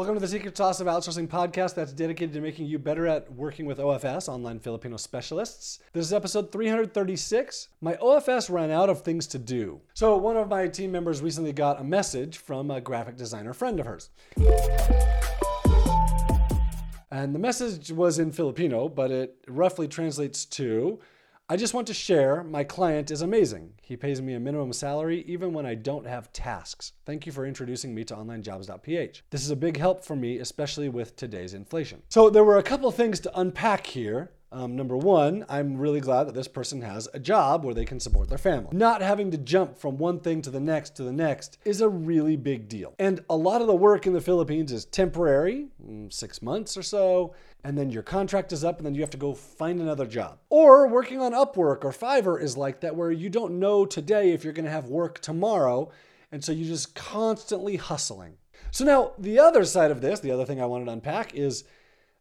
Welcome to the Secret Sauce of Outsourcing podcast that's dedicated to making you better at working with OFS, online Filipino specialists. This is episode 336. My OFS ran out of things to do. So, one of my team members recently got a message from a graphic designer friend of hers. And the message was in Filipino, but it roughly translates to I just want to share my client is amazing. He pays me a minimum salary even when I don't have tasks. Thank you for introducing me to onlinejobs.ph. This is a big help for me, especially with today's inflation. So, there were a couple things to unpack here. Um, number one, I'm really glad that this person has a job where they can support their family. Not having to jump from one thing to the next to the next is a really big deal. And a lot of the work in the Philippines is temporary, mm, six months or so, and then your contract is up and then you have to go find another job. Or working on Upwork or Fiverr is like that, where you don't know today if you're to have work tomorrow. And so you're just constantly hustling. So now, the other side of this, the other thing I wanted to unpack is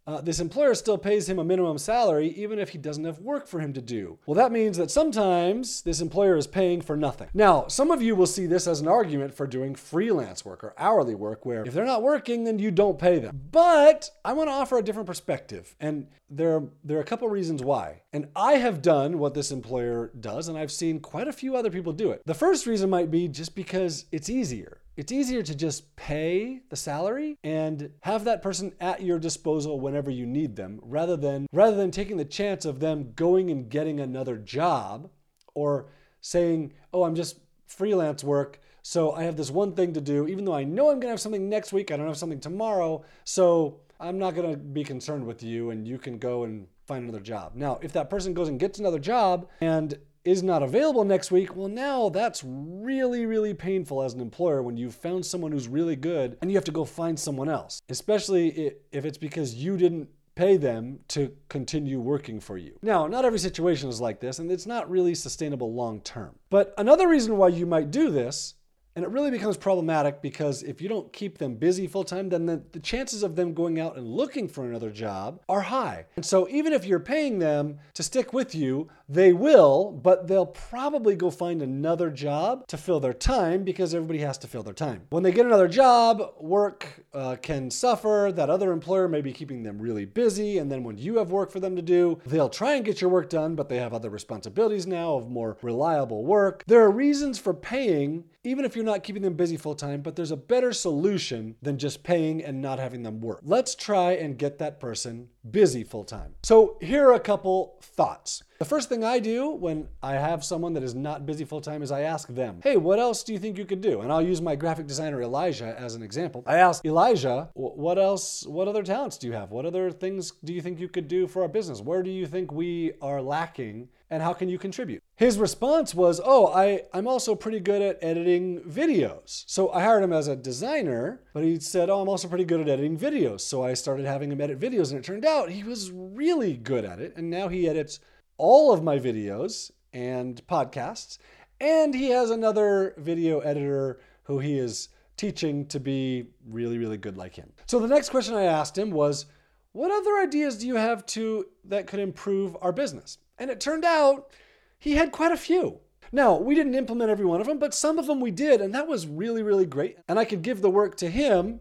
uh, this employer still pays him a minimum salary even if he doesn't have work for him to do. Well, that means that sometimes this employer is paying for nothing. Now, some of you will see this as an argument for doing freelance work or hourly work, where if they're not working, then you don't pay them. But I want to offer a different perspective, and there are, there are a couple reasons why. And I have done what this employer does, and I've seen quite a few other people do it. The first reason might be just because it's easier. It's easier to just pay the salary and have that person at your disposal whenever you need them rather than rather than taking the chance of them going and getting another job or saying, "Oh, I'm just freelance work, so I have this one thing to do even though I know I'm going to have something next week, I don't have something tomorrow, so I'm not going to be concerned with you and you can go and find another job." Now, if that person goes and gets another job and is not available next week, well, now that's really, really painful as an employer when you've found someone who's really good and you have to go find someone else, especially if it's because you didn't pay them to continue working for you. Now, not every situation is like this, and it's not really sustainable long term. But another reason why you might do this and it really becomes problematic because if you don't keep them busy full time, then the, the, chances of them going out and looking for another job are high. And so even if you're paying them to stick with you, they will, but they'll probably go find another job to fill their time because everybody has to fill their time. When they get another job, work uh, can suffer. That other employer may be keeping them really busy. And then when you have work for them to do, they'll try and get your work done, but they have other responsibilities now of more reliable work. There are reasons for paying even if you're not keeping them busy full time, but there's a better solution than just paying and not having them work. Let's try and get that person busy full time. So, here are a couple thoughts. The first thing I do when I have someone that is not busy full time is I ask them, hey, what else do you think you could do? And I'll use my graphic designer Elijah as an example. I ask Elijah, what else, what other talents do you have? What other things do you think you could do for our business? Where do you think we are lacking? And how can you contribute? His response was, Oh, I, I'm also pretty good at editing videos. So I hired him as a designer, but he said, Oh, I'm also pretty good at editing videos. So I started having him edit videos, and it turned out he was really good at it. And now he edits all of my videos and podcasts. And he has another video editor who he is teaching to be really, really good like him. So the next question I asked him was, what other ideas do you have to that could improve our business? And it turned out he had quite a few. Now, we didn't implement every one of them, but some of them we did, and that was really, really great. And I could give the work to him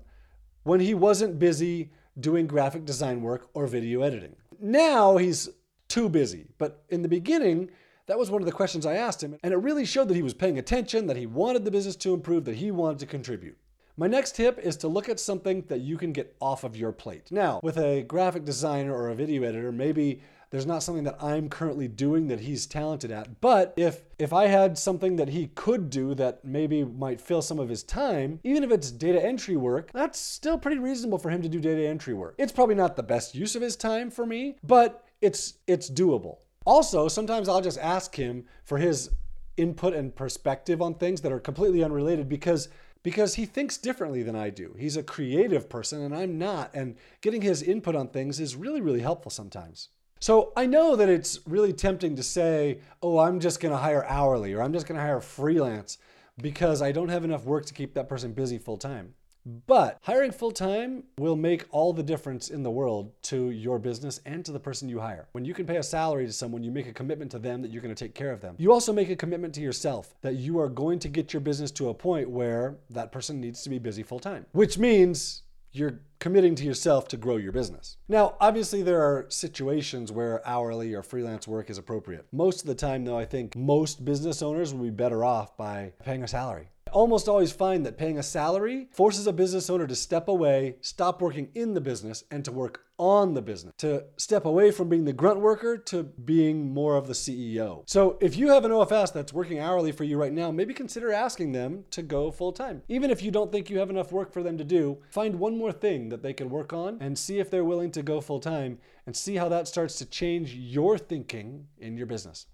when he wasn't busy doing graphic design work or video editing. Now he's too busy. But in the beginning, that was one of the questions I asked him, and it really showed that he was paying attention, that he wanted the business to improve, that he wanted to contribute. My next tip is to look at something that you can get off of your plate. Now, with a graphic designer or a video editor, maybe there's not something that I'm currently doing that he's talented at. But if if I had something that he could do that maybe might fill some of his time, even if it's data entry work, that's still pretty reasonable for him to do data entry work. It's probably not the best use of his time for me, but it's it's doable. Also, sometimes I'll just ask him for his input and perspective on things that are completely unrelated because because he thinks differently than I do. He's a creative person and I'm not, and getting his input on things is really really helpful sometimes. So I know that it's really tempting to say, "Oh, I'm just going to hire hourly or I'm just going to hire freelance because I don't have enough work to keep that person busy full time." But hiring full time will make all the difference in the world to your business and to the person you hire. When you can pay a salary to someone, you make a commitment to them that you're going to take care of them. You also make a commitment to yourself that you are going to get your business to a point where that person needs to be busy full time, which means you're committing to yourself to grow your business. Now, obviously, there are situations where hourly or freelance work is appropriate. Most of the time, though, I think most business owners will be better off by paying a salary. Almost always find that paying a salary forces a business owner to step away, stop working in the business, and to work on the business, to step away from being the grunt worker to being more of the CEO. So if you have an OFS that's working hourly for you right now, maybe consider asking them to go full time. Even if you don't think you have enough work for them to do, find one more thing that they can work on and see if they're willing to go full time and see how that starts to change your thinking in your business.